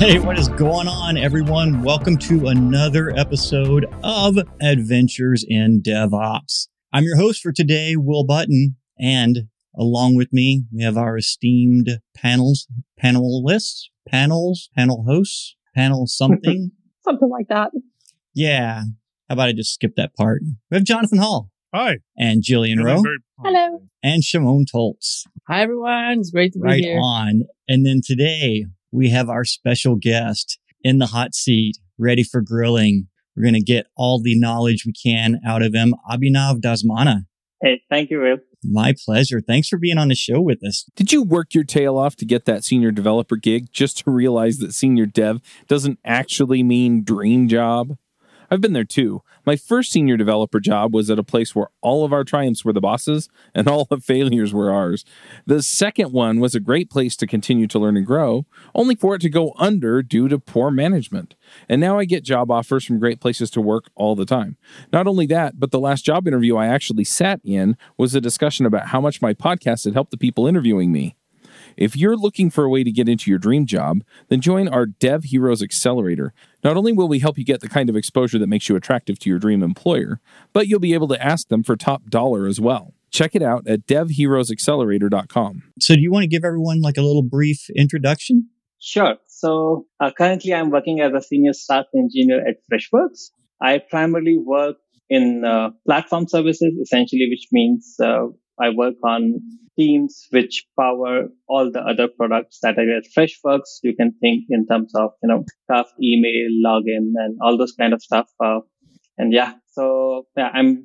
Hey, what is going on, everyone? Welcome to another episode of Adventures in DevOps. I'm your host for today, Will Button, and along with me, we have our esteemed panels, panelists, panels, panel hosts, panel something. Something like that. Yeah. How about I just skip that part? We have Jonathan Hall Hi. and Jillian Feeling Rowe very Hello. and Shimon Tolts. Hi everyone, it's great to be Right here. on. And then today we have our special guest in the hot seat, ready for grilling. We're going to get all the knowledge we can out of him. Abhinav Dhasmana. Hey, thank you, Will. My pleasure. Thanks for being on the show with us. Did you work your tail off to get that senior developer gig just to realize that senior dev doesn't actually mean dream job? I've been there too. My first senior developer job was at a place where all of our triumphs were the bosses and all the failures were ours. The second one was a great place to continue to learn and grow, only for it to go under due to poor management. And now I get job offers from great places to work all the time. Not only that, but the last job interview I actually sat in was a discussion about how much my podcast had helped the people interviewing me. If you're looking for a way to get into your dream job, then join our Dev Heroes Accelerator. Not only will we help you get the kind of exposure that makes you attractive to your dream employer, but you'll be able to ask them for top dollar as well. Check it out at devheroesaccelerator.com. So do you want to give everyone like a little brief introduction? Sure. So uh, currently I'm working as a senior staff engineer at Freshworks. I primarily work in uh, platform services, essentially, which means uh, I work on teams which power all the other products that are at Freshworks. You can think in terms of, you know, stuff, email, login, and all those kind of stuff. Uh, and yeah, so yeah, I'm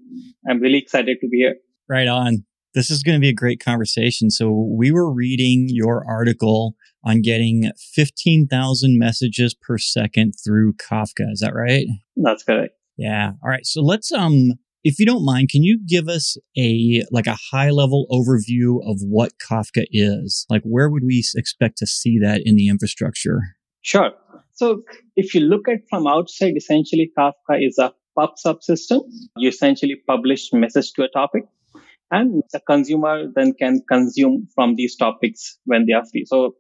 I'm really excited to be here. Right on. This is going to be a great conversation. So we were reading your article on getting 15,000 messages per second through Kafka. Is that right? That's correct. Yeah. All right. So let's, um, if you don't mind, can you give us a, like a high level overview of what Kafka is? Like where would we expect to see that in the infrastructure? Sure. So if you look at from outside, essentially Kafka is a pub subsystem. You essentially publish message to a topic and the consumer then can consume from these topics when they are free. So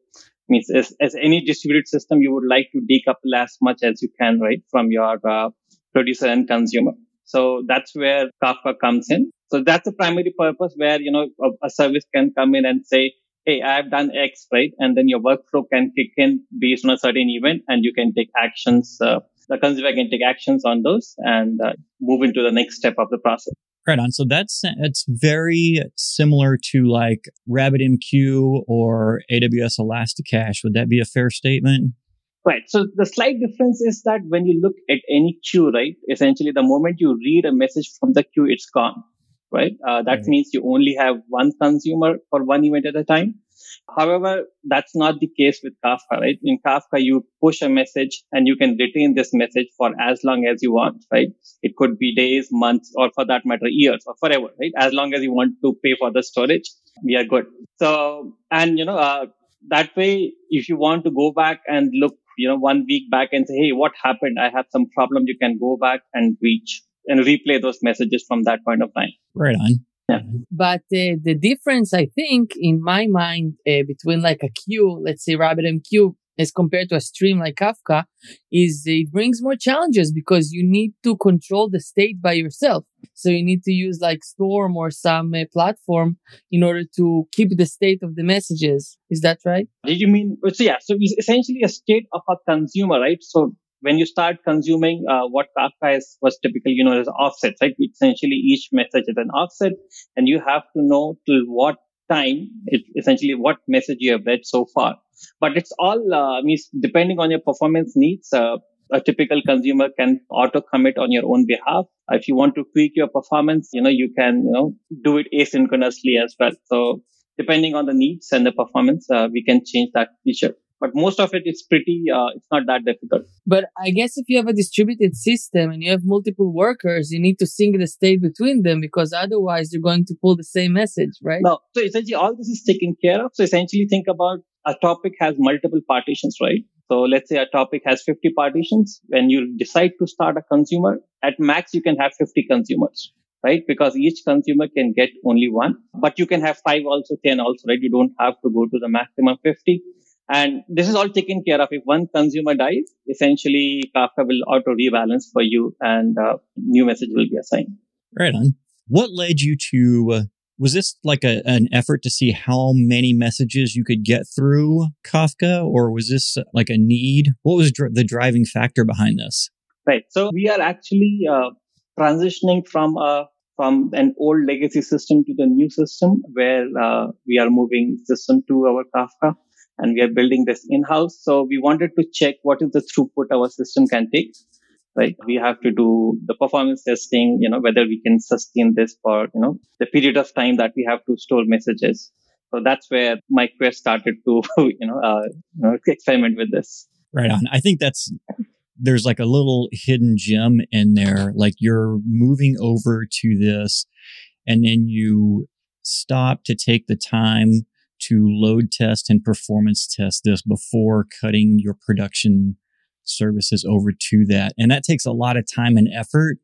means as, as any distributed system, you would like to decouple as much as you can, right, from your uh, producer and consumer. So that's where Kafka comes in. So that's the primary purpose where, you know, a, a service can come in and say, Hey, I've done X, right? And then your workflow can kick in based on a certain event and you can take actions. Uh, the consumer can take actions on those and uh, move into the next step of the process. Right on. So that's it's very similar to like RabbitMQ or AWS Elasticache. Would that be a fair statement? Right. So the slight difference is that when you look at any queue, right, essentially the moment you read a message from the queue, it's gone. Right. Uh, that Right. means you only have one consumer for one event at a time. However, that's not the case with Kafka, right? In Kafka, you push a message and you can retain this message for as long as you want, right? It could be days, months, or for that matter, years or forever, right? As long as you want to pay for the storage, we are good. So, and you know, uh, that way, if you want to go back and look, you know, one week back and say, Hey, what happened? I have some problem. You can go back and reach and replay those messages from that point of time. Right on. Yeah. But uh, the difference, I think, in my mind, uh, between like a queue, let's say RabbitMQ, as compared to a stream like Kafka, is it brings more challenges because you need to control the state by yourself. So you need to use like Storm or some uh, platform in order to keep the state of the messages. Is that right? Did you mean, so yeah, so it's essentially a state of a consumer, right? So when you start consuming uh, what Kafka is, was typically, you know, as offsets, right? Essentially each message is an offset and you have to know till what time, it, essentially what message you have read so far. But it's all, uh, means depending on your performance needs, uh, a typical consumer can auto commit on your own behalf. If you want to tweak your performance, you know, you can, you know, do it asynchronously as well. So depending on the needs and the performance, uh, we can change that feature. But most of it is pretty, uh, it's not that difficult. But I guess if you have a distributed system and you have multiple workers, you need to sync the state between them because otherwise you're going to pull the same message, right? No. So essentially all this is taken care of. So essentially think about a topic has multiple partitions, right? So let's say a topic has 50 partitions. When you decide to start a consumer, at max, you can have 50 consumers, right? Because each consumer can get only one, but you can have five also, 10 also, right? You don't have to go to the maximum 50. And this is all taken care of. If one consumer dies, essentially Kafka will auto rebalance for you and uh, new message will be assigned. Right on. What led you to, uh, was this like a, an effort to see how many messages you could get through Kafka or was this like a need? What was dr- the driving factor behind this? Right. So we are actually uh, transitioning from a from an old legacy system to the new system where uh, we are moving system to our Kafka and we are building this in-house. So we wanted to check what is the throughput our system can take. Right. We have to do the performance testing, you know, whether we can sustain this for, you know, the period of time that we have to store messages. So that's where my quest started to, you know, uh, you know, experiment with this. Right on. I think that's, there's like a little hidden gem in there. Like you're moving over to this and then you stop to take the time to load test and performance test this before cutting your production services over to that. And that takes a lot of time and effort.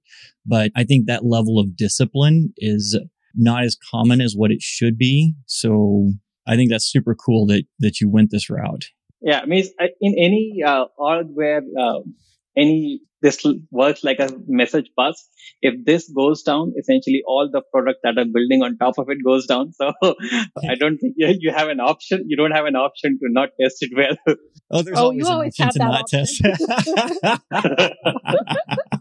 But I think that level of discipline is not as common as what it should be. So I think that's super cool that, that you went this route. Yeah. I mean, in any uh, where uh, any this works like a message bus. If this goes down, essentially all the product that are building on top of it goes down. So I don't think you, you have an option. You don't have an option to not test it well. Oh, there's oh, always, you always have that test.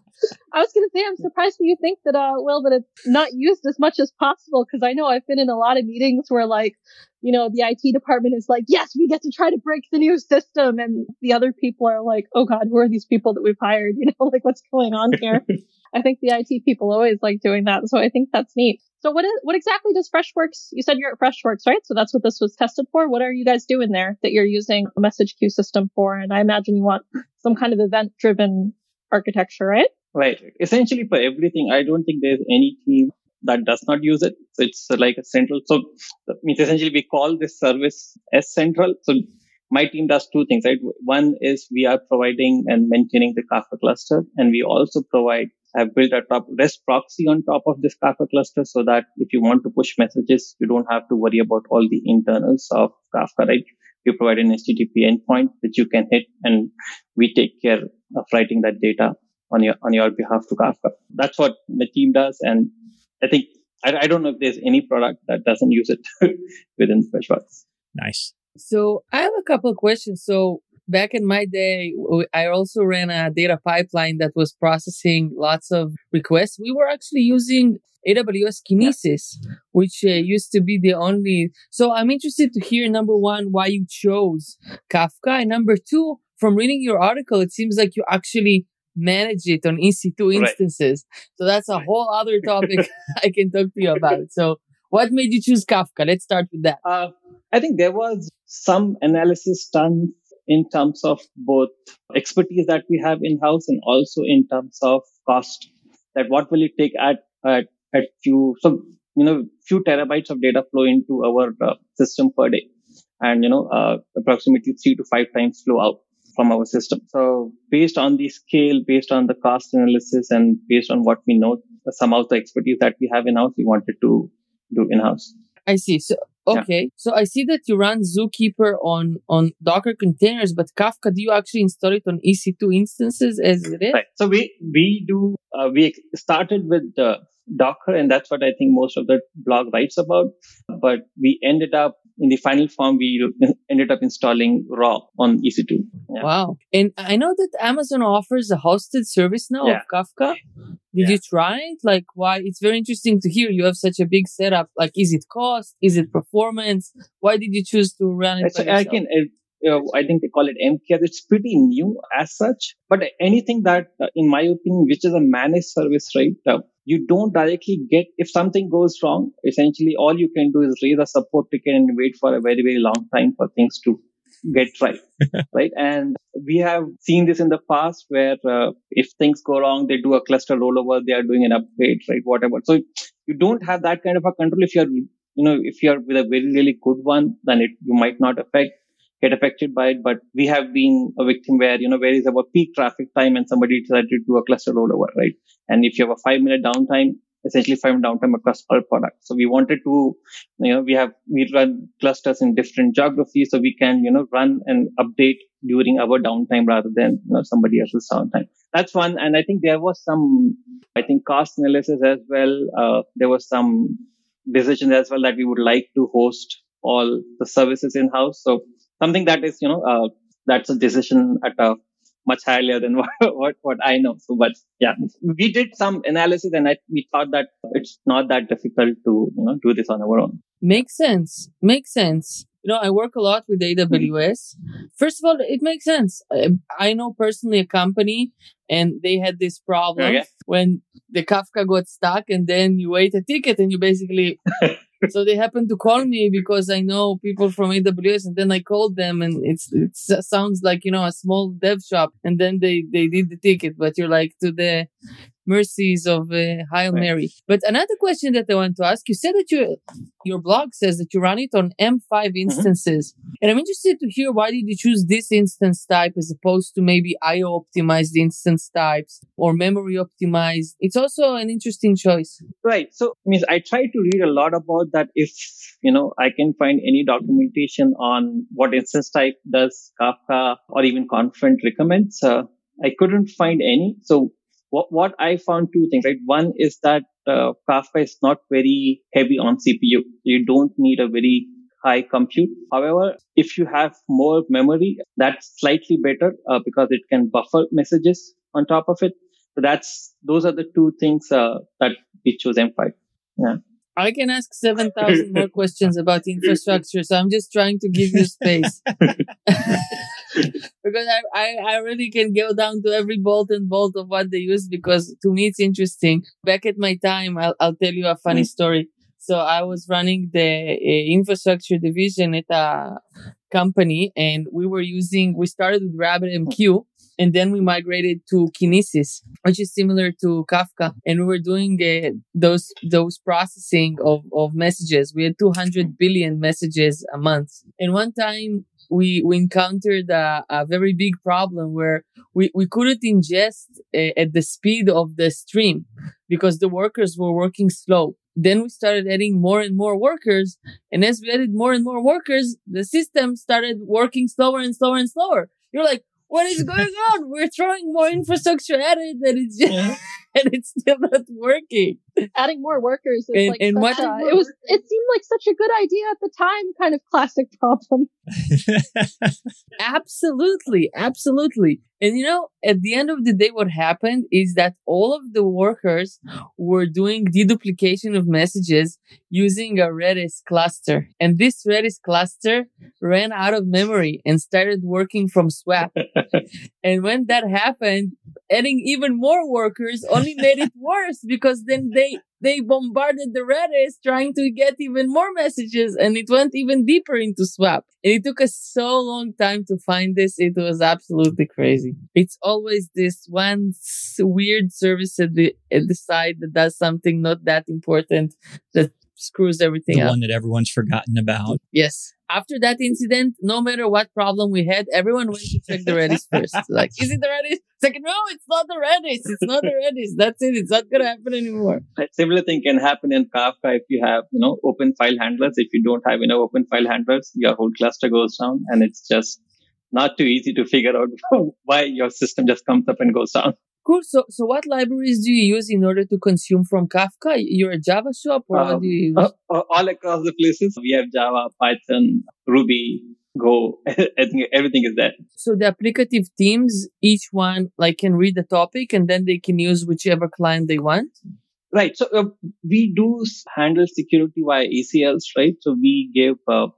I was going to say, I'm surprised that you think that, uh, well, that it's not used as much as possible. Cause I know I've been in a lot of meetings where like, you know, the IT department is like, yes, we get to try to break the new system. And the other people are like, oh God, who are these people that we've hired? You know, like what's going on here? I think the IT people always like doing that. So I think that's neat. So what is, what exactly does Freshworks, you said you're at Freshworks, right? So that's what this was tested for. What are you guys doing there that you're using a message queue system for? And I imagine you want some kind of event driven architecture, right? Right. Essentially for everything, I don't think there's any team that does not use it. So it's uh, like a central. So that means essentially we call this service as central. So my team does two things, right? One is we are providing and maintaining the Kafka cluster, and we also provide have built a top REST proxy on top of this Kafka cluster so that if you want to push messages, you don't have to worry about all the internals of Kafka, right? You provide an HTTP endpoint which you can hit and we take care of writing that data on your, on your behalf to Kafka. That's what the team does. And I think, I, I don't know if there's any product that doesn't use it within Freshworks. Nice. So I have a couple of questions. So back in my day, I also ran a data pipeline that was processing lots of requests. We were actually using AWS Kinesis, which uh, used to be the only. So I'm interested to hear number one, why you chose Kafka. And number two, from reading your article, it seems like you actually manage it on EC2 instances. Right. So that's a whole other topic I can talk to you about. So what made you choose Kafka? Let's start with that. Uh, I think there was some analysis done in terms of both expertise that we have in house and also in terms of cost. That what will it take at at, at few so you know few terabytes of data flow into our uh, system per day, and you know uh, approximately three to five times flow out from our system. So based on the scale, based on the cost analysis, and based on what we know, some of the expertise that we have in house, we wanted to do in house. I see. So okay, yeah. so I see that you run Zookeeper on on Docker containers, but Kafka, do you actually install it on EC2 instances as it is? Right. So we we do uh, we started with uh, Docker, and that's what I think most of the blog writes about. But we ended up in the final form, we ended up installing raw on EC2. Yeah. Wow. And I know that Amazon offers a hosted service now yeah. of Kafka. Did yeah. you try it? Like, why? It's very interesting to hear you have such a big setup. Like, is it cost? Is it performance? Why did you choose to run it? I can, uh, I think they call it MKS. It's pretty new as such, but anything that, uh, in my opinion, which is a managed service, right? Uh, you don't directly get if something goes wrong essentially all you can do is raise a support ticket and wait for a very very long time for things to get right right? And we have seen this in the past where uh, if things go wrong they do a cluster rollover they are doing an upgrade right? Whatever. So you don't have that kind of a control. If you're you know if you're with a very really good one then it you might not affect get affected by it. But we have been a victim where, you know, where is our peak traffic time and somebody decided to do a cluster rollover, right? And if you have a five minute downtime, essentially five minute downtime across all products. So we wanted to, you know, we have, we run clusters in different geographies so we can, you know, run and update during our downtime rather than you know, somebody else's downtime. That's one. And I think there was some, I think cost analysis as well. Uh, there was some decisions as well that we would like to host all the services in house. So something that is, you know, uh, that's a decision at a much higher than what, what, what I know. So, but yeah, we did some analysis and I, we thought that it's not that difficult to, you know, do this on our own. Makes sense. Makes sense. You know, I work a lot with AWS. First of all, it makes sense. I, I know personally a company and they had this problem Okay. when the Kafka got stuck and then you wait a ticket and you basically so they happened to call me because I know people from AWS, and then I called them, and it's it sounds like you know a small dev shop, and then they they did the ticket, but you're like to the mercies of uh, Hail Right. Mary. But another question that I want to ask, you said that you your blog says that you run it on M5 instances, and I'm interested to hear why did you choose this instance type as opposed to maybe IO optimized instance types or memory optimized. It's also an interesting choice. Right. So, means I try to read a lot about that. If you know, I can find any documentation on what instance type does Kafka or even Confluent recommends. Uh, I couldn't find any. So, what what I found two things. Right. One is that uh, Kafka is not very heavy on CPU. You don't need a very high compute. However, if you have more memory, that's slightly better uh, because it can buffer messages on top of it. So that's those are the two things uh, that we chose M5. Yeah. I can ask 7,000 more questions about infrastructure. So I'm just trying to give you space. because I, I, I really can go down to every bolt and bolt of what they use because to me it's interesting. Back at my time, I'll, I'll tell you a funny story. So I was running the uh, infrastructure division at a company and we were using, we started with RabbitMQ and then we migrated to Kinesis, which is similar to Kafka. And we were doing uh, those those processing of, of messages. We had 200 billion messages a month. And one time we we encountered a, a very big problem where we, we couldn't ingest uh, at the speed of the stream because the workers were working slow. Then we started adding more and more workers. And as we added more and more workers, the system started working slower and slower and slower. You're like, what is going on? We're throwing more infrastructure at it and it's just, and it's still not working. Adding more workers is And- like and such what- a, it was it seemed like such a good idea at the time, kind of classic problem. Absolutely. Absolutely. And you know, at the end of the day, what happened is that all of the workers were doing deduplication of messages using a Redis cluster. And this Redis cluster ran out of memory and started working from swap. and when that happened, adding even more workers only made it worse because then they they bombarded the Redis trying to get even more messages and it went even deeper into swap. And it took us so long time to find this. It was absolutely crazy. It's always this one weird service at the, at the side that does something not that important that screws everything up. the up. one that everyone's forgotten about. Yes. After that incident, no matter what problem we had, everyone went to check the Redis first. Like, is it the Redis? It's like, no, it's not the Redis. It's not the Redis. That's it. It's not going to happen anymore. A similar thing can happen in Kafka if you have, you know, open file handlers. If you don't have enough open file handlers, your whole cluster goes down and it's just not too easy to figure out why your system just comes up and goes down. Cool. So, so what libraries do you use in order to consume from Kafka? You're a Java shop or what Um, do you use? Uh, uh, all across the places, we have Java, Python, Ruby, Go. I think everything is there. So the applicative teams, each one like can read the topic and then they can use whichever client they want. Right. So uh, we do handle security via ACLs, right? So we give, uh,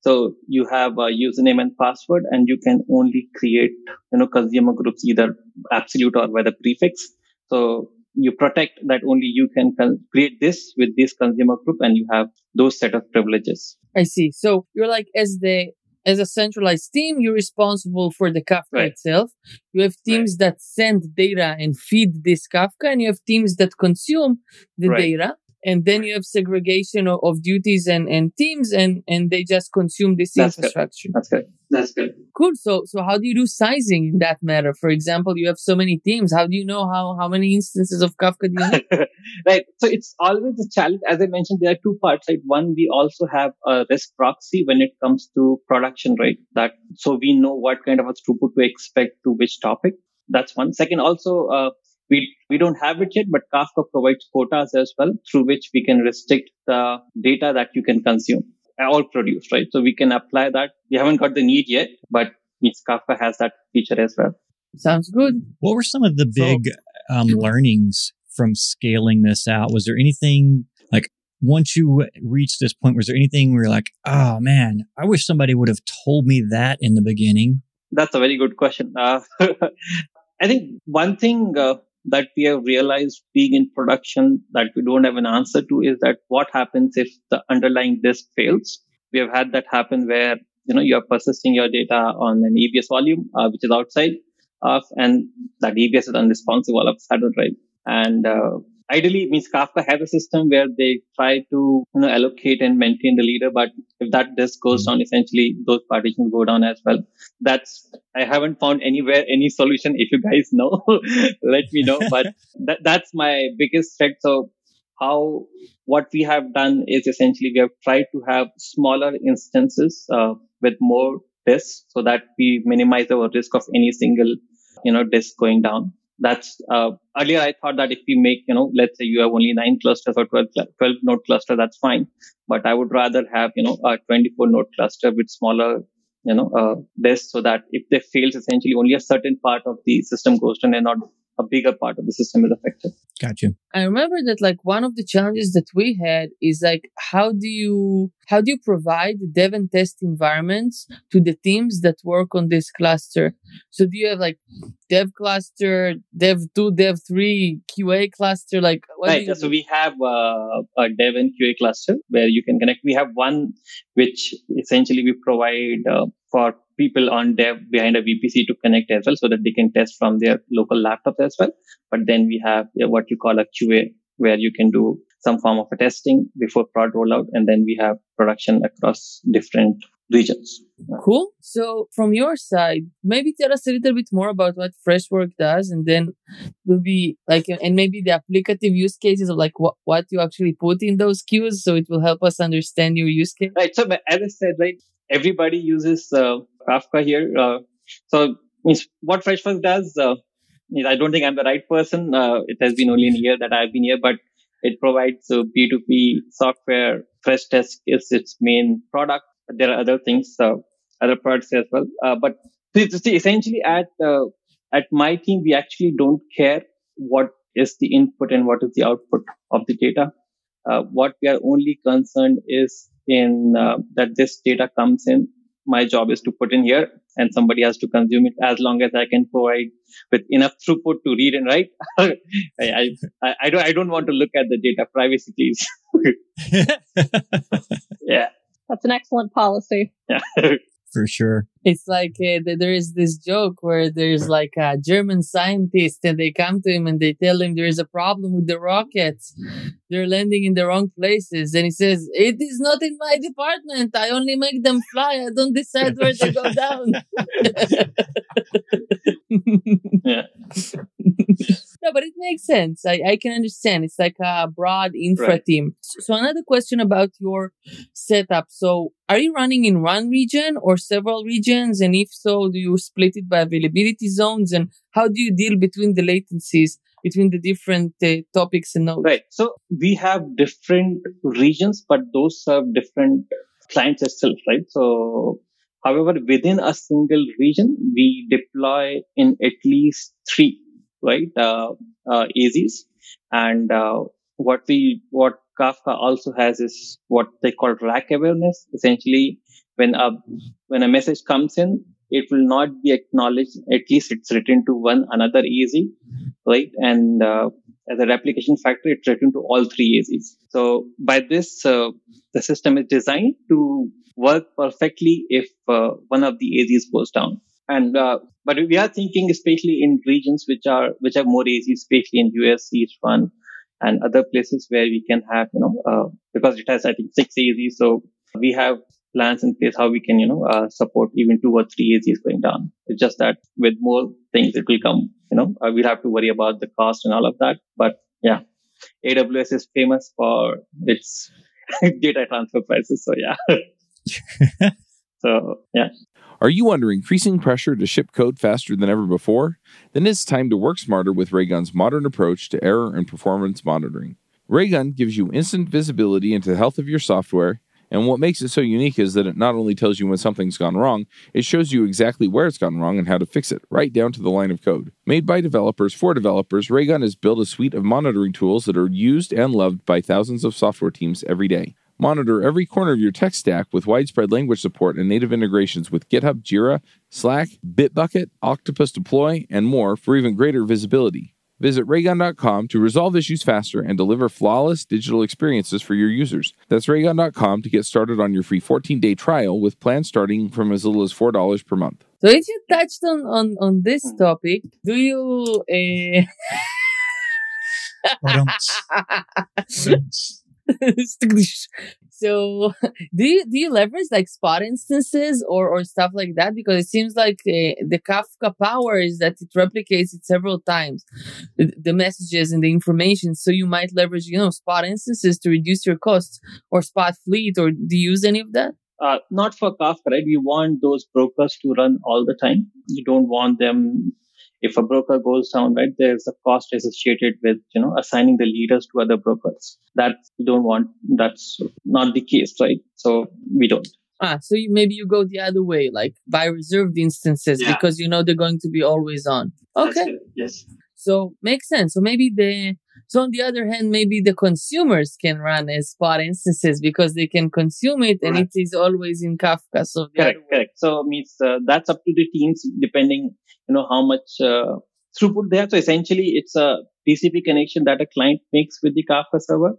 so you have a username and password and you can only create, you know, consumer groups, either absolute or by the prefix. So you protect that only you can create this with this consumer group and you have those set of privileges. I see. So you're like as the as a centralized team, you're responsible for the Kafka Right. itself. You have teams that send data and feed this Kafka, and you have teams that consume the Right. data. And then you have segregation of, of duties and, and teams and, and they just consume this That's infrastructure. Good. That's good. That's good. Cool. So, so how do you do sizing in that matter? For example, you have so many teams. How do you know how, how many instances of Kafka do you need? right. So it's always a challenge. As I mentioned, there are two parts, right? One, we also have a REST proxy when it comes to production, right? That, so we know what kind of a throughput to expect to which topic. That's one. Second, also, uh, we, we don't have it yet, but Kafka provides quotas as well through which we can restrict the data that you can consume or produce, right? So we can apply that. We haven't got the need yet, but means Kafka has that feature as well. Sounds good. What were some of the big so, um, learnings from scaling this out? Was there anything like once you reached this point, was there anything where you're like, oh man, I wish somebody would have told me that in the beginning? That's a very good question. Uh, I think one thing uh, that we have realized being in production that we don't have an answer to is that what happens if the underlying disk fails? We have had that happen where, you know, you're persisting your data on an EBS volume, uh, which is outside of, and that EBS is unresponsive all of a sudden, right? And, uh, ideally means Kafka has a system where they try to you know, allocate and maintain the leader. But if that disk goes down, essentially those partitions go down as well. That's, I haven't found anywhere any solution. If you guys know, let me know. But that, that's my biggest threat. So how, what we have done is essentially we have tried to have smaller instances, uh, with more disks so that we minimize our risk of any single, you know, disk going down that's uh, earlier I thought that if we make, you know, let's say you have only nine clusters or 12, 12 node cluster, that's fine. But I would rather have, you know, a 24 node cluster with smaller, you know, uh, disks so that if they fails, essentially only a certain part of the system goes down and not a bigger part of the system is affected. Gotcha. I remember that like one of the challenges that we had is like how do you how do you provide dev and test environments to the teams that work on this cluster? So do you have like dev cluster, dev two, dev three, QA cluster? Like right. so we have uh, a dev and QA cluster where you can connect. We have one which essentially we provide uh, for people on dev behind a VPC to connect as well so that they can test from their local laptops as well. But then we have what you call a QA where you can do some form of a testing before prod rollout. And then we have production across different regions. Cool. So from your side, maybe tell us a little bit more about what Freshwork does and then will be like, and maybe the applicative use cases of like what, what you actually put in those queues. So it will help us understand your use case. Right. So as I said, right, everybody uses uh, Kafka here. Uh, so what Freshworks does, uh, I don't think I'm the right person. Uh, it has been only a year that I've been here, but it provides B2B software. Freshdesk is its main product. There are other things, other products as well. Uh, but essentially at, at my team, we actually don't care what is the input and what is the output of the data. What we are only concerned is in that this data comes in my job is to put in here and somebody has to consume it as long as I can provide with enough throughput to read and write. I, I, I, don't, I don't want to look at the data privacy, please. yeah. That's an excellent policy. Yeah for sure. It's like uh, there is this joke where there's like a German scientist and they come to him and they tell him there is a problem with the rockets. They're landing in the wrong places. And he says, it is not in my department. I only make them fly. I don't decide where they go down. yeah. no, but it makes sense. I, I can understand. It's like a broad infra right. team. So, so another question about your setup. So are you running in one region or several regions? And if so, do you split it by availability zones? And how do you deal between the latencies between the different uh, topics and nodes? Right. So we have different regions, but those serve different clients itself, right? So However, within a single region, we deploy in at least three, right, uh, uh, AZs. And uh, what we, what Kafka also has is what they call rack awareness. Essentially, when a when a message comes in, it will not be acknowledged. At least it's written to one another AZ, right? And uh, as a replication factor, it's written to all three AZs. So by this, uh, the system is designed to work perfectly if uh, one of the AZs goes down. And uh, but we are thinking, especially in regions which are which have more AZs, especially in US, East One, and other places where we can have, you know, uh, because it has, I think, six AZs. So we have plans in place how we can, you know, uh, support even two or three AZs going down. It's just that with more things, it will come, you know, uh, we'll have to worry about the cost and all of that. But yeah, AWS is famous for its data transfer prices. So yeah. so yeah. Are you under increasing pressure to ship code faster than ever before? Then it's time to work smarter with Raygun's modern approach to error and performance monitoring. Raygun gives you instant visibility into the health of your software, and what makes it so unique is that it not only tells you when something's gone wrong, it shows you exactly where it's gone wrong and how to fix it, right down to the line of code. Made by developers for developers, Raygun has built a suite of monitoring tools that are used and loved by thousands of software teams every day. Monitor every corner of your tech stack with widespread language support and native integrations with GitHub, Jira, Slack, Bitbucket, Octopus Deploy, and more for even greater visibility. Visit raygun.com to resolve issues faster and deliver flawless digital experiences for your users. That's raygun.com to get started on your free 14-day trial with plans starting from as little as $4 per month. So if you touched on on, on this topic, do you uh... so do you do you leverage like spot instances or or stuff like that because it seems like uh, the kafka power is that it replicates it several times the, messages and the information so you might leverage you know spot instances to reduce your costs or spot fleet or do you use any of that uh, not for Kafka, right? We want those brokers to run all the time. You don't want them if a broker goes down, right, there's a cost associated with, you know, assigning the leaders to other brokers. That we don't want. That's not the case, right? So we don't. Ah, so you, maybe you go the other way, like by reserved instances yeah. because you know they're going to be always on. Okay. Yes. So makes sense. So maybe the so on the other hand, maybe the consumers can run as spot instances because they can consume it and it is always in Kafka. So correct, correct. So means uh, that's up to the teams depending you know how much uh, throughput they have. So essentially, it's a TCP connection that a client makes with the Kafka server.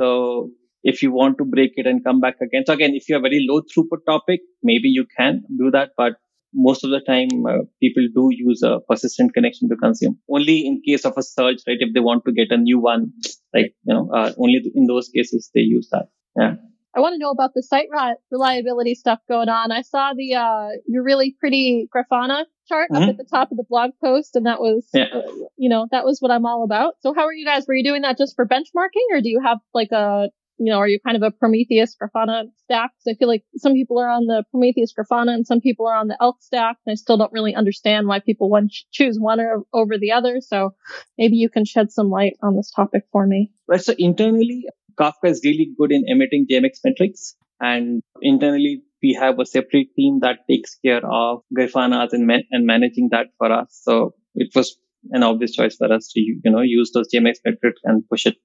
So if you want to break it and come back again, so again, if you have very low throughput topic, maybe you can do that, but most of the time uh, people do use a persistent connection to consume only in case of a surge right if they want to get a new one like you know uh, only in those cases they use that yeah I want to know about the site reliability stuff going on. I saw the uh, your really pretty Grafana chart mm-hmm. up at the top of the blog post, and that was, yeah. uh, you know, that was what I'm all about. So, how are you guys? Were you doing that just for benchmarking, or do you have like a, you know, are you kind of a Prometheus Grafana stack? Because I feel like some people are on the Prometheus Grafana and some people are on the ELK stack, and I still don't really understand why people want to choose one or, over the other. So, maybe you can shed some light on this topic for me. Right. So internally, Kafka is really good in emitting JMX metrics. And internally, we have a separate team that takes care of Grafana and, and managing that for us. So it was an obvious choice for us to, you know, use those JMX metrics and push it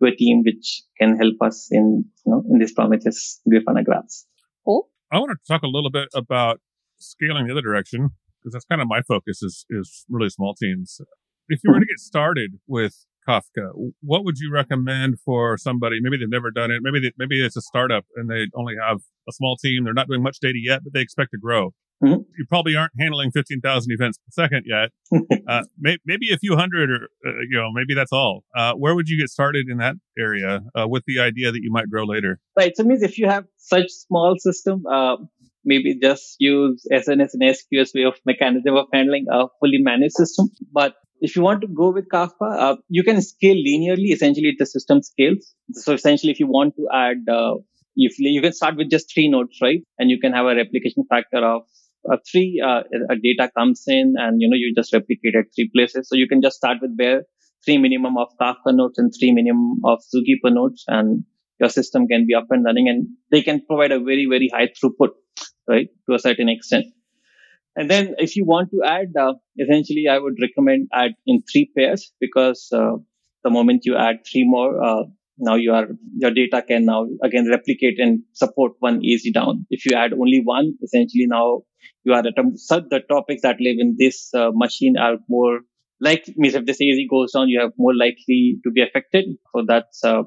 to a team which can help us in, you know, in these Prometheus Grafana graphs. Cool. I want to talk a little bit about scaling the other direction because that's kind of my focus is, is really small teams. If you were to mm-hmm. get started with Kafka. What would you recommend for somebody? Maybe they've never done it. Maybe they, maybe it's a startup and they only have a small team. They're not doing much data yet, but they expect to grow. Mm-hmm. You probably aren't handling 15,000 events per second yet. uh, may, maybe a few hundred or, uh, you know, maybe that's all. Uh, where would you get started in that area uh, with the idea that you might grow later? Right. So means if you have such small system, uh, maybe just use SNS and SQS way of mechanism of handling a fully managed system. But if you want to go with Kafka, uh, you can scale linearly. Essentially, the system scales. So essentially, if you want to add, uh, if you can start with just three nodes, right? And you can have a replication factor of uh, three. Uh, data comes in, and you know you just replicate at three places. So you can just start with bare three minimum of Kafka nodes and three minimum of Zookeeper nodes, and your system can be up and running, and they can provide a very very high throughput, right, to a certain extent. And then if you want to add, uh, essentially, I would recommend add in three pairs because uh, the moment you add three more, uh, now you are, your data can now again replicate and support one AZ down. If you add only one, essentially now you are at a, so the topics that live in this uh, machine are more like, means if this AZ goes down, you have more likely to be affected. So that's, uh,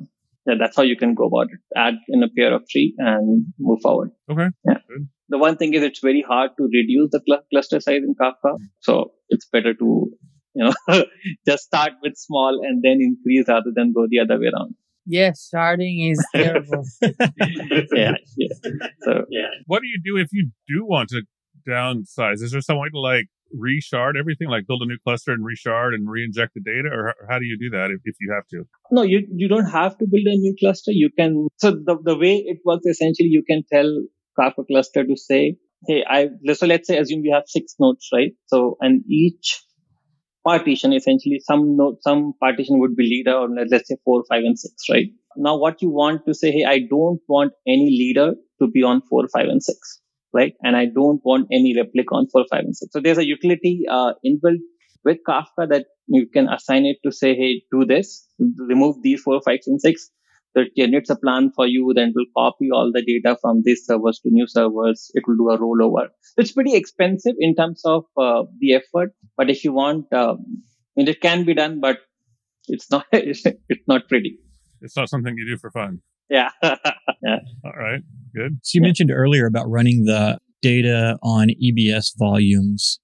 yeah, that's how you can go about it. Add in a pair of three and move forward. Okay. Yeah. Good. The one thing is it's very hard to reduce the cl- cluster size in Kafka. So it's better to you know, just start with small and then increase rather than go the other way around. Yes, sharding is terrible. yeah, yeah. So yeah. What do you do if you do want to downsize? Is there some way to like reshard everything, like build a new cluster and reshard and re-inject the data, or how do you do that if, if you have to? No, you you don't have to build a new cluster. You can. So the the way it works essentially, you can tell Kafka cluster to say, hey, I so let's say assume we have six nodes, right? So and each partition essentially some some partition would be leader or let's say four, five, and six, right? Now what you want to say, hey, I don't want any leader to be on four, five, and six, right? And I don't want any replica on four, five, and six. So there's a utility uh, inbuilt with Kafka that you can assign it to say, hey, do this, remove these four, five, and six, it generates a plan for you, then it will copy all the data from these servers to new servers. It will do a rollover. It's pretty expensive in terms of uh, the effort, but if you want, um, I mean, it can be done, but it's not, it's not pretty. It's not something you do for fun. Yeah. yeah. All right. Good. So you Yeah. mentioned earlier about running the data on EBS volumes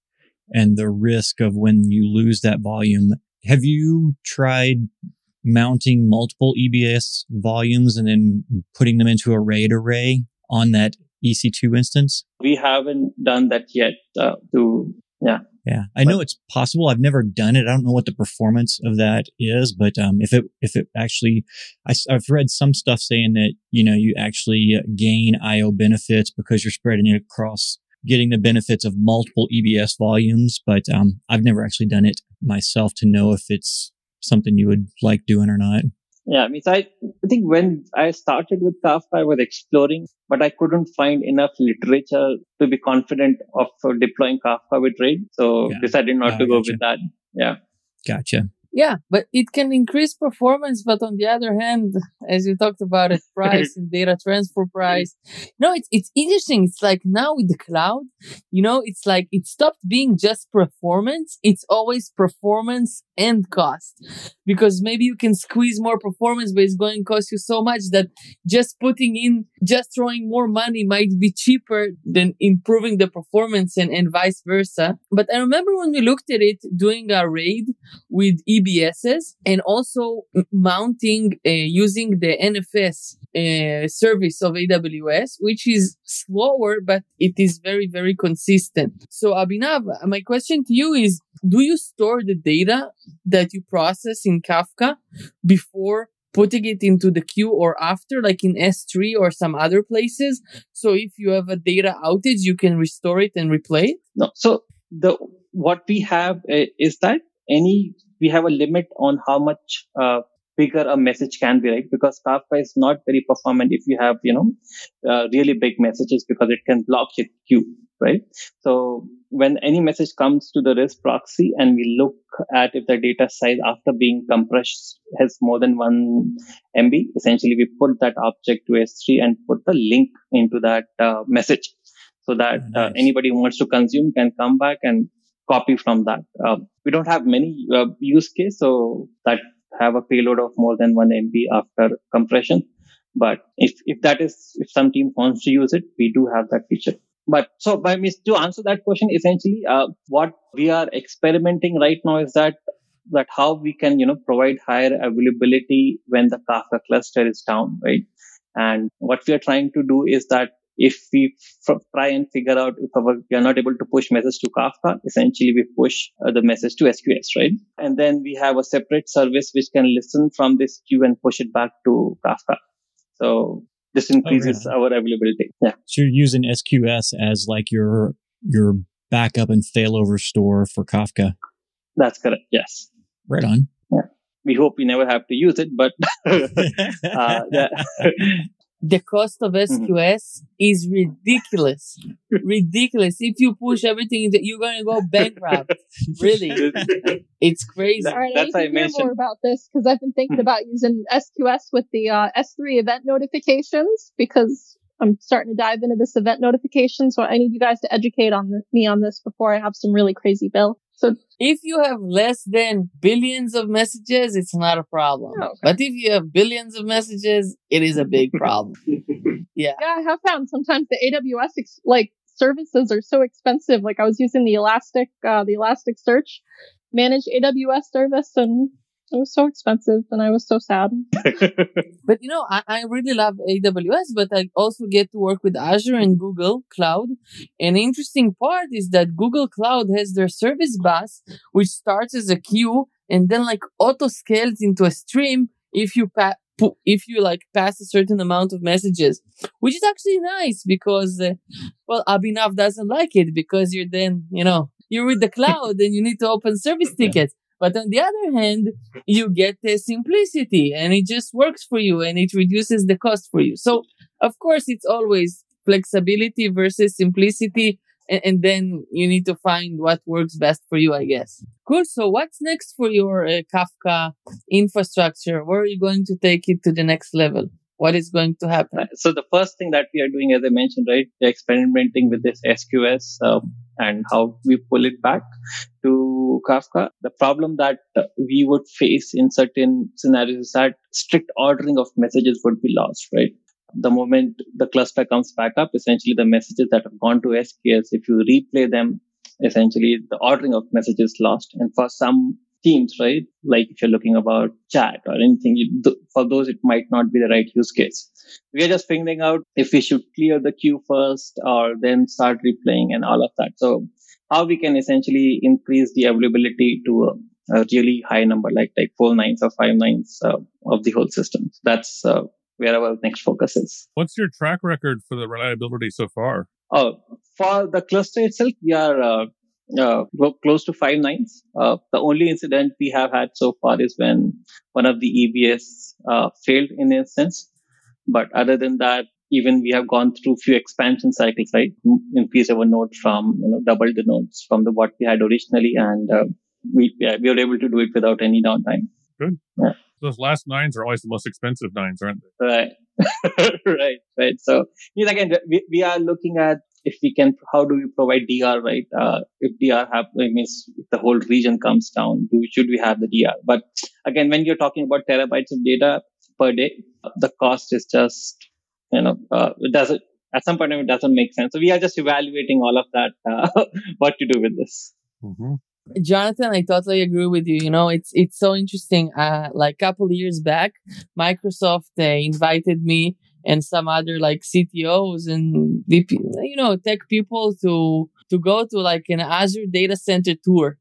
and the risk of when you lose that volume. Have you tried mounting multiple EBS volumes and then putting them into a RAID array on that EC2 instance? We haven't done that yet. Uh, to Yeah, Yeah, I know it's possible. I've never done it. I don't know what the performance of that is, but um, if it if it actually, I, have read some stuff saying that you know you actually gain I/O benefits because you're spreading it across, getting the benefits of multiple EBS volumes. But um, I've never actually done it myself to know if it's something you would like doing or not. Yeah, I mean, so I, I think when I started with Kafka, I was exploring, but I couldn't find enough literature to be confident of uh, deploying Kafka with RAID. So Yeah. decided not Ah, to go gotcha. with that. Yeah. Gotcha. Yeah, but it can increase performance. But on the other hand, as you talked about it, price and data transfer price. No, it's, it's interesting. It's like now with the cloud, you know, it's like it stopped being just performance. It's always performance and cost because maybe you can squeeze more performance, but it's going to cost you so much that just putting in, just throwing more money might be cheaper than improving the performance and, and vice versa. But I remember when we looked at it doing a raid with EBSs and also mounting uh, using the NFS uh, service of AWS, which is slower, but it is very, very consistent. So Abhinav, my question to you is, do you store the data that you process in Kafka before putting it into the queue or after, like in S3 or some other places? So if you have a data outage, you can restore it and replay it? No. So the what we have uh, is that any we have a limit on how much uh, bigger a message can be, right? Because Kafka is not very performant if you have you know uh, really big messages because it can block your queue, right? So when any message comes to the REST proxy and we look at if the data size after being compressed has more than one MB, essentially we put that object to S3 and put the link into that uh, message so that Oh, uh, nice. anybody who wants to consume can come back and copy from that. Uh, we don't have many uh, use case so that have a payload of more than one MB after compression. But if, if that is, if some team wants to use it, we do have that feature. But so by mis- to answer that question, essentially, uh, what we are experimenting right now is that that how we can you know provide higher availability when the Kafka cluster is down, right? And what we are trying to do is that if we f- try and figure out if our, we are not able to push message to Kafka, essentially we push uh, the message to SQS, right? And then we have a separate service which can listen from this queue and push it back to Kafka. So this increases our availability. Yeah. So you're using SQS as like your your backup and failover store for Kafka. That's correct. Yes. Right on. Yeah. We hope we never have to use it, but uh, yeah. The cost of SQS is ridiculous. ridiculous. If you push everything, into, you're going to go bankrupt. really. It's crazy. All right, That's I how need I to hear more about this because I've been thinking about using SQS with the uh, S3 event notifications because I'm starting to dive into this event notification. So I need you guys to educate on the, me on this before I have some really crazy bill. So If you have less than billions of messages, it's not a problem. Oh, okay. But if you have billions of messages, it is a big problem. yeah. yeah, I have found sometimes the AWS ex- like services are so expensive. Like I was using the Elastic, uh, the Elastic Search, managed AWS service and it was so expensive and I was so sad. but you know, I, I really love AWS, but I also get to work with Azure and Google Cloud. An interesting part is that Google Cloud has their service bus, which starts as a queue and then like auto scales into a stream if you pa- if you like pass a certain amount of messages, which is actually nice because, uh, well, Abhinav doesn't like it because you're then, you know, you're with the cloud and you need to open service tickets. But on the other hand, you get the simplicity and it just works for you and it reduces the cost for you. So of course, it's always flexibility versus simplicity. And, and then you need to find what works best for you, I guess. Cool. So what's next for your uh, Kafka infrastructure? Where are you going to take it to the next level? What is going to happen? So the first thing that we are doing, as I mentioned, right, we're experimenting with this SQS um, and how we pull it back to Kafka. The problem that we would face in certain scenarios is that strict ordering of messages would be lost, right? The moment the cluster comes back up, essentially the messages that have gone to SQS, if you replay them, essentially the ordering of messages lost. And for some teams, right? Like if you're looking about chat or anything, you, for those, it might not be the right use case. We are just figuring out if we should clear the queue first or then start replaying and all of that. So how we can essentially increase the availability to a, a really high number, like, like four nines or five nines uh, of the whole system. That's uh, where our next focus is. What's your track record for the reliability so far? Oh, for the cluster itself, we are uh, uh, close to five nines. Uh, the only incident we have had so far is when one of the EBS uh, failed in instance. But other than that, even we have gone through few expansion cycles, right? Increase our node from, you know, double the nodes from the what we had originally. And uh, we, yeah, we were able to do it without any downtime. Good. Yeah. Those last nines are always the most expensive nines, aren't they? Right. right. Right. So, you know, again, we, we are looking at if we can, how do we provide DR, right? Uh, if DR happens, means if the whole region comes down, do, should we have the DR? But again, when you're talking about terabytes of data per day, the cost is just, you know, uh, it doesn't, at some point it doesn't make sense. So we are just evaluating all of that, uh, what to do with this. Mm-hmm. Jonathan, I totally agree with you. You know, it's it's so interesting. Uh, like a couple years back, Microsoft uh, invited me and some other like CTOs and VP, you know, tech people to to go to like an Azure data center tour.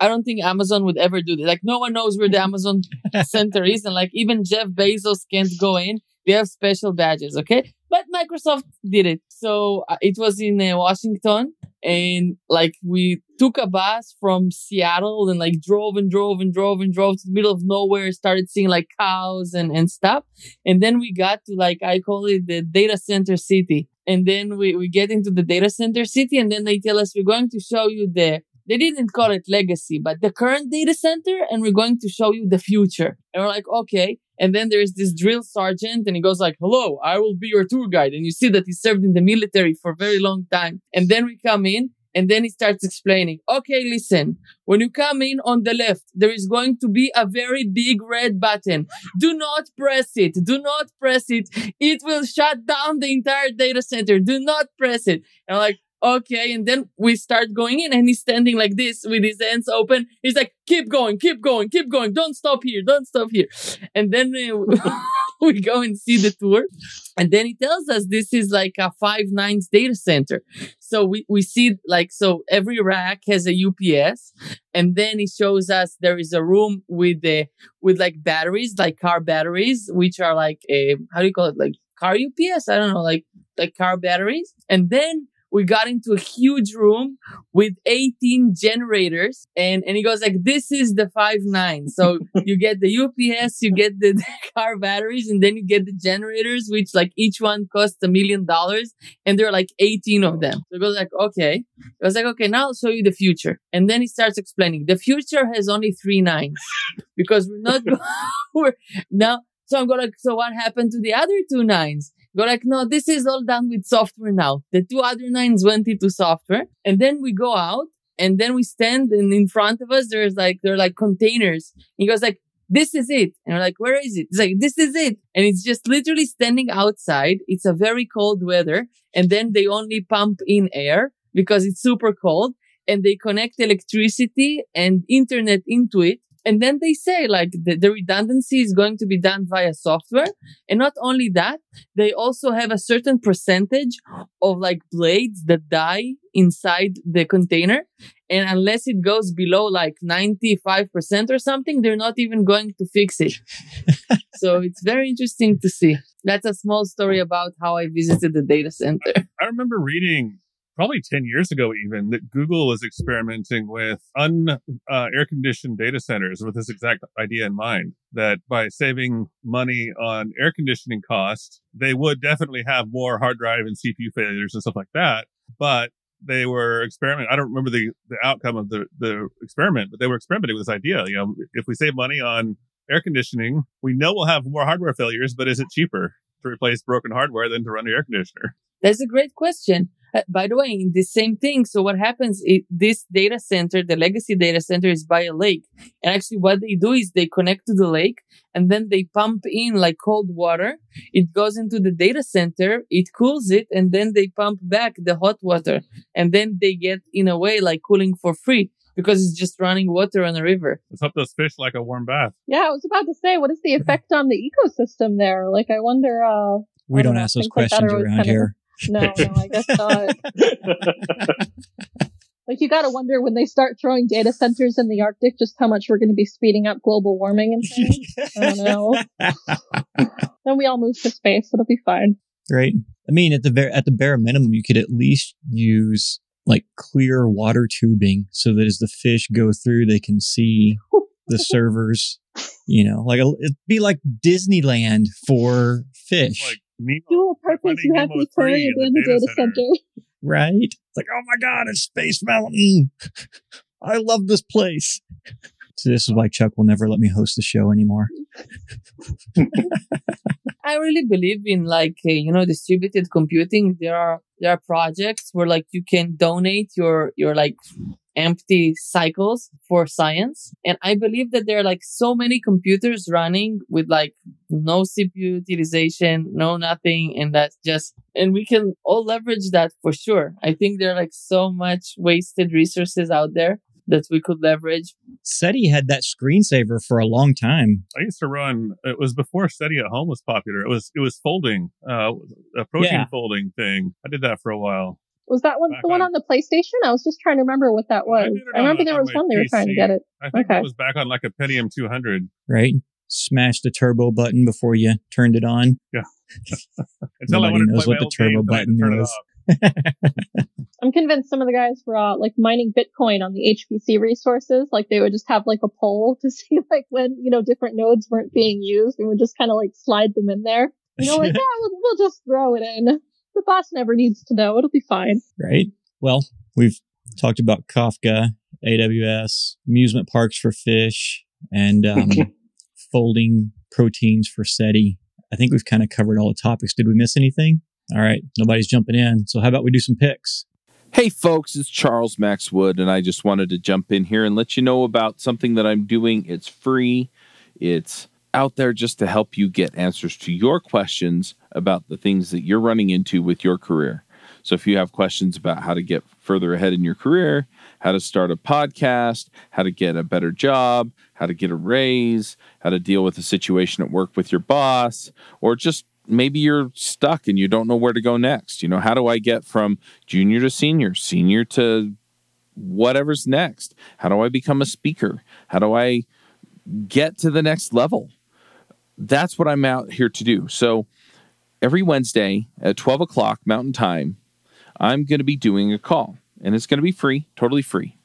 I don't think Amazon would ever do that. Like no one knows where the Amazon center is, and like even Jeff Bezos can't go in. They have special badges, okay? But Microsoft did it. So uh, it was in uh, Washington, and like we took a bus from Seattle and like drove and drove and drove and drove to the middle of nowhere, started seeing like cows and, and stuff. And then we got to like, I call it the data center city. And then we, we get into the data center city and then they tell us we're going to show you the they didn't call it legacy, but the current data center, and we're going to show you the future. And we're like, okay. And then there's this drill sergeant, and he goes like, "Hello, I will be your tour guide." And you see that he served in the military for a very long time. And then we come in, and then he starts explaining, okay, listen, when you come in on the left, there is going to be a very big red button. Do not press it. Do not press it. It will shut down the entire data center. Do not press it. And I'm like, okay. And then we start going in and he's standing like this with his hands open. He's like, keep going, keep going, keep going. Don't stop here. Don't stop here. And then uh, we go and see the tour. And then he tells us this is like a five nines data center. So we, we see like, so every rack has a UPS. And then he shows us there is a room with the, with like batteries, like car batteries, which are like a, how do you call it? Like car UPS? I don't know, like, like car batteries. And then we got into a huge room with 18 generators and, and he goes like, this is the five nine. So you get the UPS, you get the, the car batteries and then you get the generators, which like each one costs a million dollars and there are like 18 of them. So he goes like, okay. I was like, okay, now I'll show you the future. And then he starts explaining the future has only three nines because we're not, we're now, so I'm going to, so what happened to the other two nines? Go like, no, this is all done with software now. The two other nines went into software. And then we go out and then we stand and in front of us, there's like, they're like containers. He goes like, this is it. And we're like, where is it? It's like, this is it. And it's just literally standing outside. It's a very cold weather. And then they only pump in air because it's super cold. and they connect electricity and internet into it. And then they say like the, the, redundancy is going to be done via software. And not only that, they also have a certain percentage of like blades that die inside the container. And unless it goes below like 95% or something, they're not even going to fix it. so it's very interesting to see. That's a small story about how I visited the data center. I remember reading probably 10 years ago even that google was experimenting with un uh, air conditioned data centers with this exact idea in mind that by saving money on air conditioning costs they would definitely have more hard drive and cpu failures and stuff like that but they were experimenting. I don't remember the, the outcome of the, the experiment, but they were experimenting with this idea. You know, if we save money on air conditioning, we know we'll have more hardware failures, but is it cheaper to replace broken hardware than to run the air conditioner? That's a great question. Uh, by the way, in the same thing. So what happens is this data center, the legacy data center is by a lake. And actually what they do is they connect to the lake and then they pump in like cold water. It goes into the data center. It cools it and then they pump back the hot water and then they get in a way like cooling for free because it's just running water on a river. Let's hope those fish like a warm bath. Yeah, I was about to say, what is the effect on the ecosystem there? Like, I wonder. Uh, we don't, don't ask those questions like around here. No, no, I guess not. like you got to wonder when they start throwing data centers in the Arctic, just how much we're going to be speeding up global warming and things. I don't know. then we all move to space; it'll be fine. Right. I mean, at the very at the bare minimum, you could at least use like clear water tubing so that as the fish go through, they can see the servers. You know, like a, it'd be like Disneyland for fish. Like Nemo, dual purpose. You have to turn it in the data center. center. Right? It's like, oh my God, it's Space Mountain. I love this place. So this is why Chuck will never let me host the show anymore. I really believe in like uh, you know distributed computing. There are there are projects where like you can donate your your like empty cycles for science. And I believe that there are like so many computers running with like no CPU utilization, no nothing. And that's just, and we can all leverage that for sure. I think there are like so much wasted resources out there that we could leverage. SETI had that screensaver for a long time. I used to run. It was before SETI at home was popular. It was it was folding, uh, a protein yeah. folding thing. I did that for a while. Was that one the one on the PlayStation? I was just trying to remember what that was. I, I remember on, there was one they were trying to get it. I think okay. it was back on like a Pentium 200. Right. Smash the turbo button before you turned it on. Yeah. Until Nobody knows what the turbo button is. I'm convinced some of the guys were uh, like mining Bitcoin on the HPC resources. Like they would just have like a poll to see like when you know different nodes weren't being used, and would just kind of like slide them in there. You know, like yeah, we'll, we'll just throw it in the boss never needs to know. It'll be fine. Right. Well, we've talked about Kafka, AWS, amusement parks for fish, and um, folding proteins for SETI. I think we've kind of covered all the topics. Did we miss anything? All right. Nobody's jumping in. So how about we do some picks? Hey, folks, it's Charles Max Wood, and I just wanted to jump in here and let you know about something that I'm doing. It's free. It's out there just to help you get answers to your questions about the things that you're running into with your career. So if you have questions about how to get further ahead in your career, how to start a podcast, how to get a better job, how to get a raise, how to deal with a situation at work with your boss, or just maybe you're stuck and you don't know where to go next. You know, how do I get from junior to senior, senior to whatever's next? How do I become a speaker? How do I get to the next level? That's what I'm out here to do. So every Wednesday at 12 o'clock Mountain Time, I'm going to be doing a call, and it's going to be free, totally free.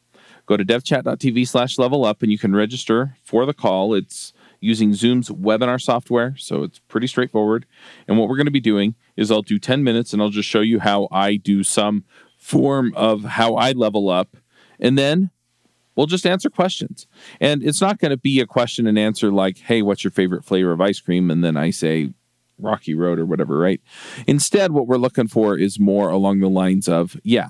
Go to devchat.tv slash level up, and you can register for the call. It's using Zoom's webinar software, so it's pretty straightforward. And what we're going to be doing is I'll do 10 minutes, and I'll just show you how I do some form of how I level up. And then We'll just answer questions. And it's not going to be a question and answer like, hey, what's your favorite flavor of ice cream? And then I say Rocky Road or whatever, right? Instead, what we're looking for is more along the lines of, yeah,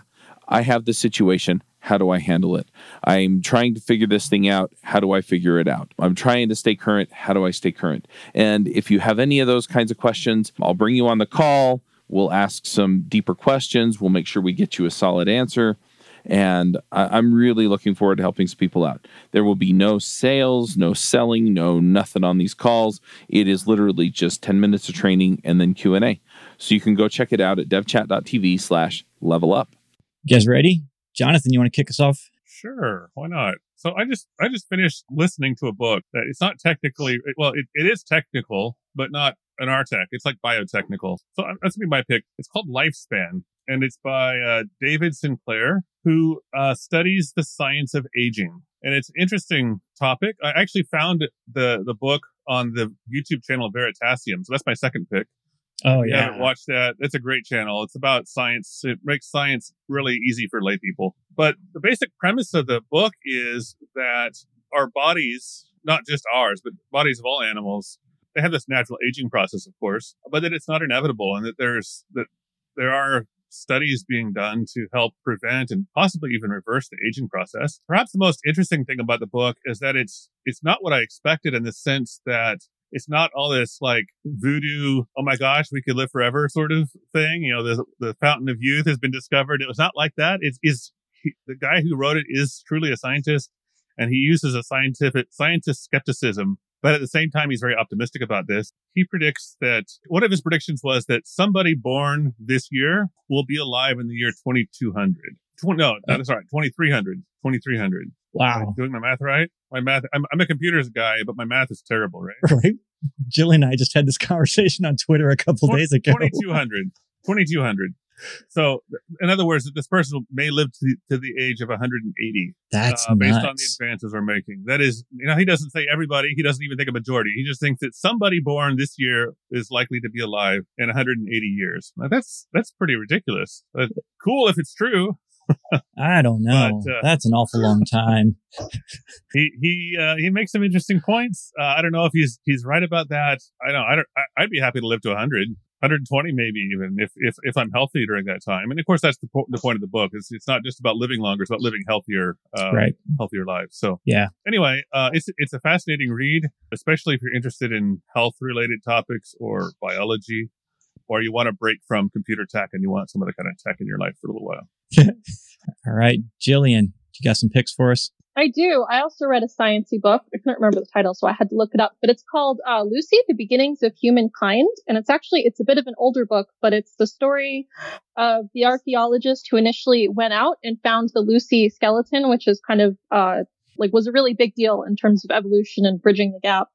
I have this situation. How do I handle it? I'm trying to figure this thing out. How do I figure it out? I'm trying to stay current. How do I stay current? And if you have any of those kinds of questions, I'll bring you on the call. We'll ask some deeper questions. We'll make sure we get you a solid answer And I, I'm really looking forward to helping some people out. There will be no sales, no selling, no nothing on these calls. It is literally just 10 minutes of training and then Q&A. So you can go check it out at devchat.tv slash level up. You guys ready? Jonathan, you want to kick us off? Sure, why not? So I just I just finished listening to a book that it's not technically well it, it is technical but not an RTech. It's like biotechnical. So uh, that's gonna be my pick. It's called Lifespan and it's by uh, David Sinclair who uh, studies the science of aging. And it's an interesting topic. I actually found the the book on the YouTube channel Veritasium. So that's my second pick. Oh Yeah, haven't watched that. It's a great channel. It's about science. It makes science really easy for lay people. But the basic premise of the book is that our bodies, not just ours, but bodies of all animals, they have this natural aging process, of course, but that it's not inevitable and that there's, that there are studies being done to help prevent and possibly even reverse the aging process. Perhaps the most interesting thing about the book is that it's, it's not what I expected in the sense that it's not all this like voodoo, oh my gosh, we could live forever sort of thing. You know, the, the fountain of youth has been discovered. It was not like that. It's, is the guy who wrote it is truly a scientist and he uses a scientific scientist skepticism. But at the same time, he's very optimistic about this. He predicts that one of his predictions was that somebody born this year will be alive in the year 2200. Tw- no, uh. that's right. 2300. 2300. Am I Wow. doing my math right? My math, I'm, I'm a computers guy, but my math is terrible, right? Right. Jill and I just had this conversation on Twitter a couple Twen- days ago. 2200 2200 so in other words this person may live to the, to the age of 180 That's uh, based on the advances we're making. That is you know he doesn't say everybody. He doesn't even think a majority. He just thinks that somebody born this year is likely to be alive in 180 years. Now, that's that's pretty ridiculous. But cool if it's true. I don't know. But, uh, That's an awful long time. he he uh, he makes some interesting points. Uh, i don't know if he's he's right about that. I don't i don't I, i'd be happy to live to 100 120 maybe even if if if i'm healthy during that time and of course that's the, po- the point of the book it's it's not just about living longer it's about living healthier uh, Right. healthier lives so Yeah. anyway uh it's it's a fascinating read especially if you're interested in health related topics or biology or you want to break from computer tech and you want some other kind of tech in your life for a little while All right, Jillian, you got some picks for us? I do. I also read a sciencey book. I couldn't remember the title, so I had to look it up. But it's called uh, Lucy: The Beginnings of Humankind, and it's actually it's a bit of an older book, but it's the story of the archaeologist who initially went out and found the Lucy skeleton, which is kind of uh, like was a really big deal in terms of evolution and bridging the gap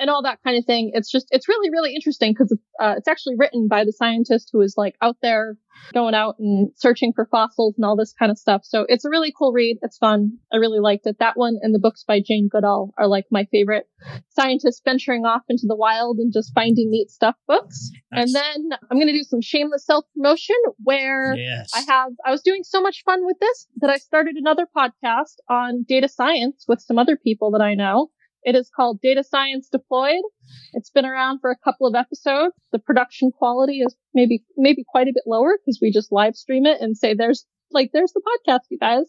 and all that kind of thing. It's just it's really really interesting because it's, uh, it's actually written by the scientist who is like out there going out and searching for fossils and all this kind of stuff. So it's a really cool read. It's fun. I really liked it. That one and the books by Jane Goodall are like my favorite scientists venturing off into the wild and just finding neat stuff books. Nice. And then I'm going to do some shameless self promotion where Yes. I have, I was doing so much fun with this that I started another podcast on data science with some other people that I know. It is called Data Science Deployed. It's been around for a couple of episodes. The production quality is maybe, maybe quite a bit lower because we just live stream it and say there's like, there's the podcast, you guys.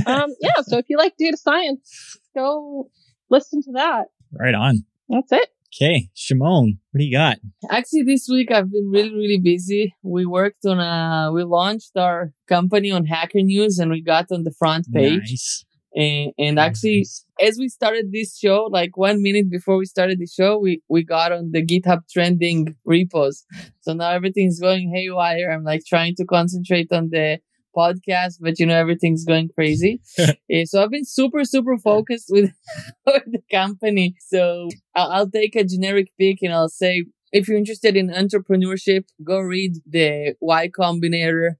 Um, yeah. So if you like data science, go listen to that. right on. That's it. Okay, Shimon, what do you got? Actually, this week I've been really, really busy. We worked on a, we launched our company on Hacker News and we got on the front page. Nice. And, and actually, Nice. As we started this show, like one minute before we started the show, we, we got on the GitHub trending repos. So now everything's going haywire. I'm like trying to concentrate on the podcast, but you know, everything's going crazy. Eh, so I've been super, super focused with, with the company. So I'll, I'll take a generic pick and I'll say, if you're interested in entrepreneurship, go read the Y Combinator,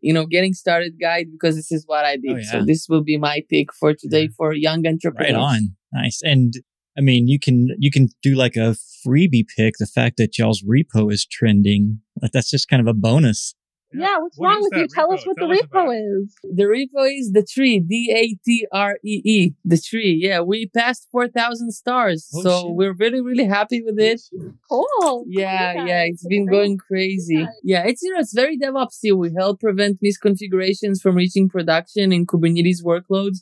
you know, getting started guide because this is what I did. Oh, yeah. So this will be my pick for today for young entrepreneurs. Right on. Nice. And I mean, you can you can do like a freebie pick. The fact that y'all's repo is trending, like that's just kind of a bonus. Yeah. what's What wrong with that you? Tell us what Tell the us repo is. it. is. The repo is datree, D A T R E E, datree. Yeah, we passed 4,000 stars. Oh, so shit. we're really, really happy with it. Oh, cool. Yeah, Cool, yeah, it's been Great. going crazy. Yeah, it's you know it's very DevOpsy. We help prevent misconfigurations from reaching production in Kubernetes workloads,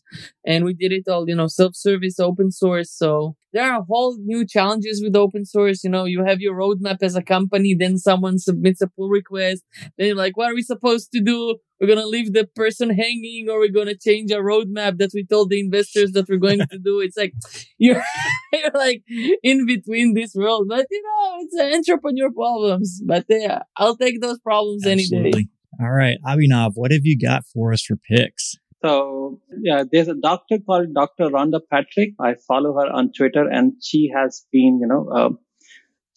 and we did it all you know self-service, open source. So there are whole new challenges with open source. You know, you have your roadmap as a company, then someone submits a pull request. Then you're like, what are we supposed to do? We're going to leave the person hanging or we're going to change our roadmap that we told the investors that we're going to do. It's like, you're, you're like in between this world, but you know, it's an entrepreneur problems, but yeah, I'll take those problems Absolutely. any day. All right. Abhinav, what have you got for us for picks? So yeah, there's a doctor called Dr. Rhonda Patrick. I follow her on Twitter and she has been, you know, uh,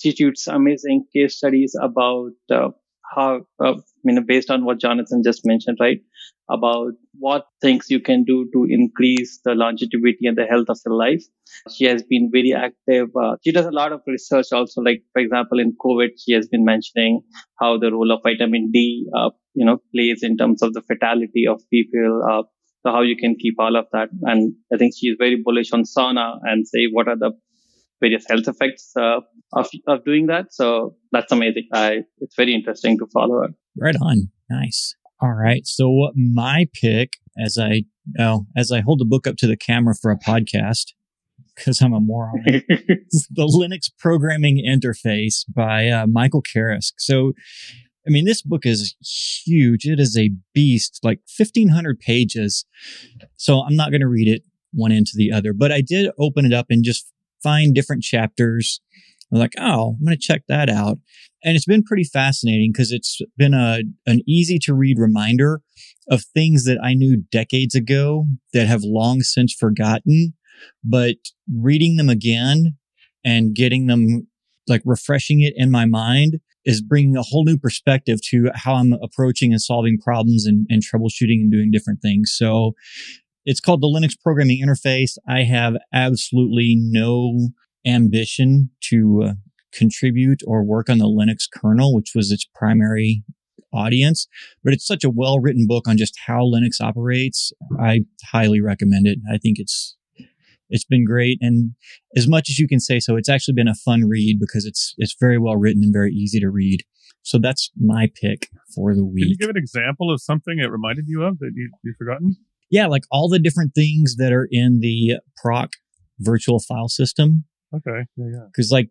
she shoots amazing case studies about uh, how, uh, you know, based on what Jonathan just mentioned, right? About what things you can do to increase the longevity and the health of your life. She has been very active. Uh, she does a lot of research also, like, for example, in COVID, she has been mentioning how the role of vitamin D, uh, you know, plays in terms of the fatality of people, uh, so how you can keep all of that. And I think she's very bullish on sauna and say what are the various health effects uh, of, of doing that. So that's amazing. I, it's very interesting to follow her. Right on. Nice. All right. So my pick, as I oh, as I hold the book up to the camera for a podcast, because I'm a moron, the Linux Programming Interface by uh, Michael Kerrisk. So I mean, this book is huge. It is a beast, like 1500 pages. So I'm not going to read it one into the other, but I did open it up and just find different chapters. I'm like, oh, I'm going to check that out. And it's been pretty fascinating because it's been a, an easy to read reminder of things that I knew decades ago that have long since forgotten, but reading them again and getting them like refreshing it in my mind is bringing a whole new perspective to how I'm approaching and solving problems and, and troubleshooting and doing different things. So it's called the Linux Programming Interface. I have absolutely no ambition to uh, contribute or work on the Linux kernel, which was its primary audience, but it's such a well written book on just how Linux operates. I highly recommend it. I think it's it's been great. And as much as you can say so, it's actually been a fun read because it's, it's very well written and very easy to read. So that's my pick for the week. Can you give an example of something it reminded you of that you, you've forgotten? Yeah, like all the different things that are in the proc virtual file system. Okay. Yeah, yeah. Cause like,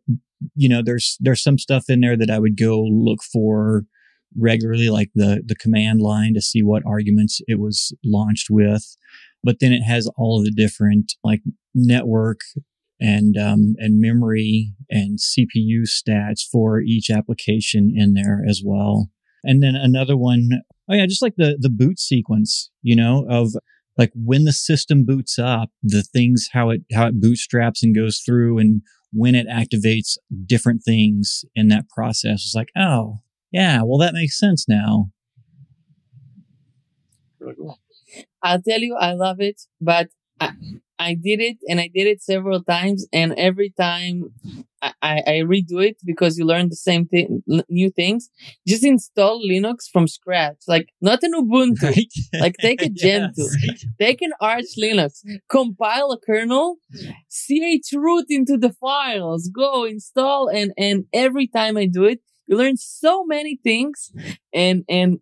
you know, there's, there's some stuff in there that I would go look for regularly, like the, the command line to see what arguments it was launched with but then it has all of the different like network and um, and memory and CPU stats for each application in there as well. And then another one, oh yeah, just like the the boot sequence, you know, of like when the system boots up, the things how it how it bootstraps and goes through, and when it activates different things in that process. It's like, oh yeah, well that makes sense now. Really cool. I'll tell you, I love it, but I, I did it and I did it several times, and every time I, I redo it because you learn the same thing, new things. Just install Linux from scratch, like not an Ubuntu, like take a Gentoo, yes. take an Arch Linux, compile a kernel, chroot into the files, go install, and and every time I do it, you learn so many things, and and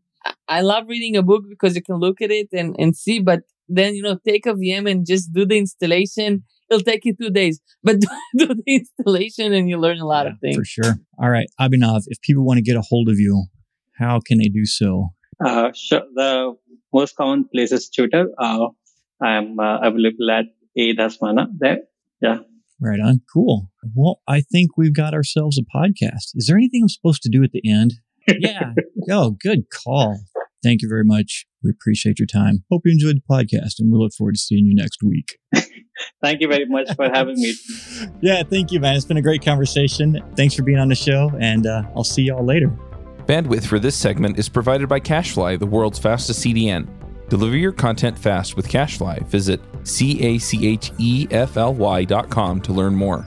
I love reading a book because you can look at it and, and see, but then, you know, take a VM and just do the installation. It'll take you two days, but do, do the installation and you learn a lot yeah, of things. For sure. All right. Abhinav, if people want to get a hold of you, how can they do so? Uh, sure. The most common place is Twitter. Uh, I'm uh, available at A Dhasmana there. Yeah. Right on. Cool. Well, I think we've got ourselves a podcast. Is there anything I'm supposed to do at the end? Yeah. Oh, good call. Thank you very much. We appreciate your time. Hope you enjoyed the podcast and we look forward to seeing you next week. thank you very much for having me. yeah, thank you, man. It's been a great conversation. Thanks for being on the show, and uh, I'll see y'all later. Bandwidth for this segment is provided by CacheFly, the world's fastest CDN. Deliver your content fast with CacheFly. Visit C A C H E F L Y dot com to learn more.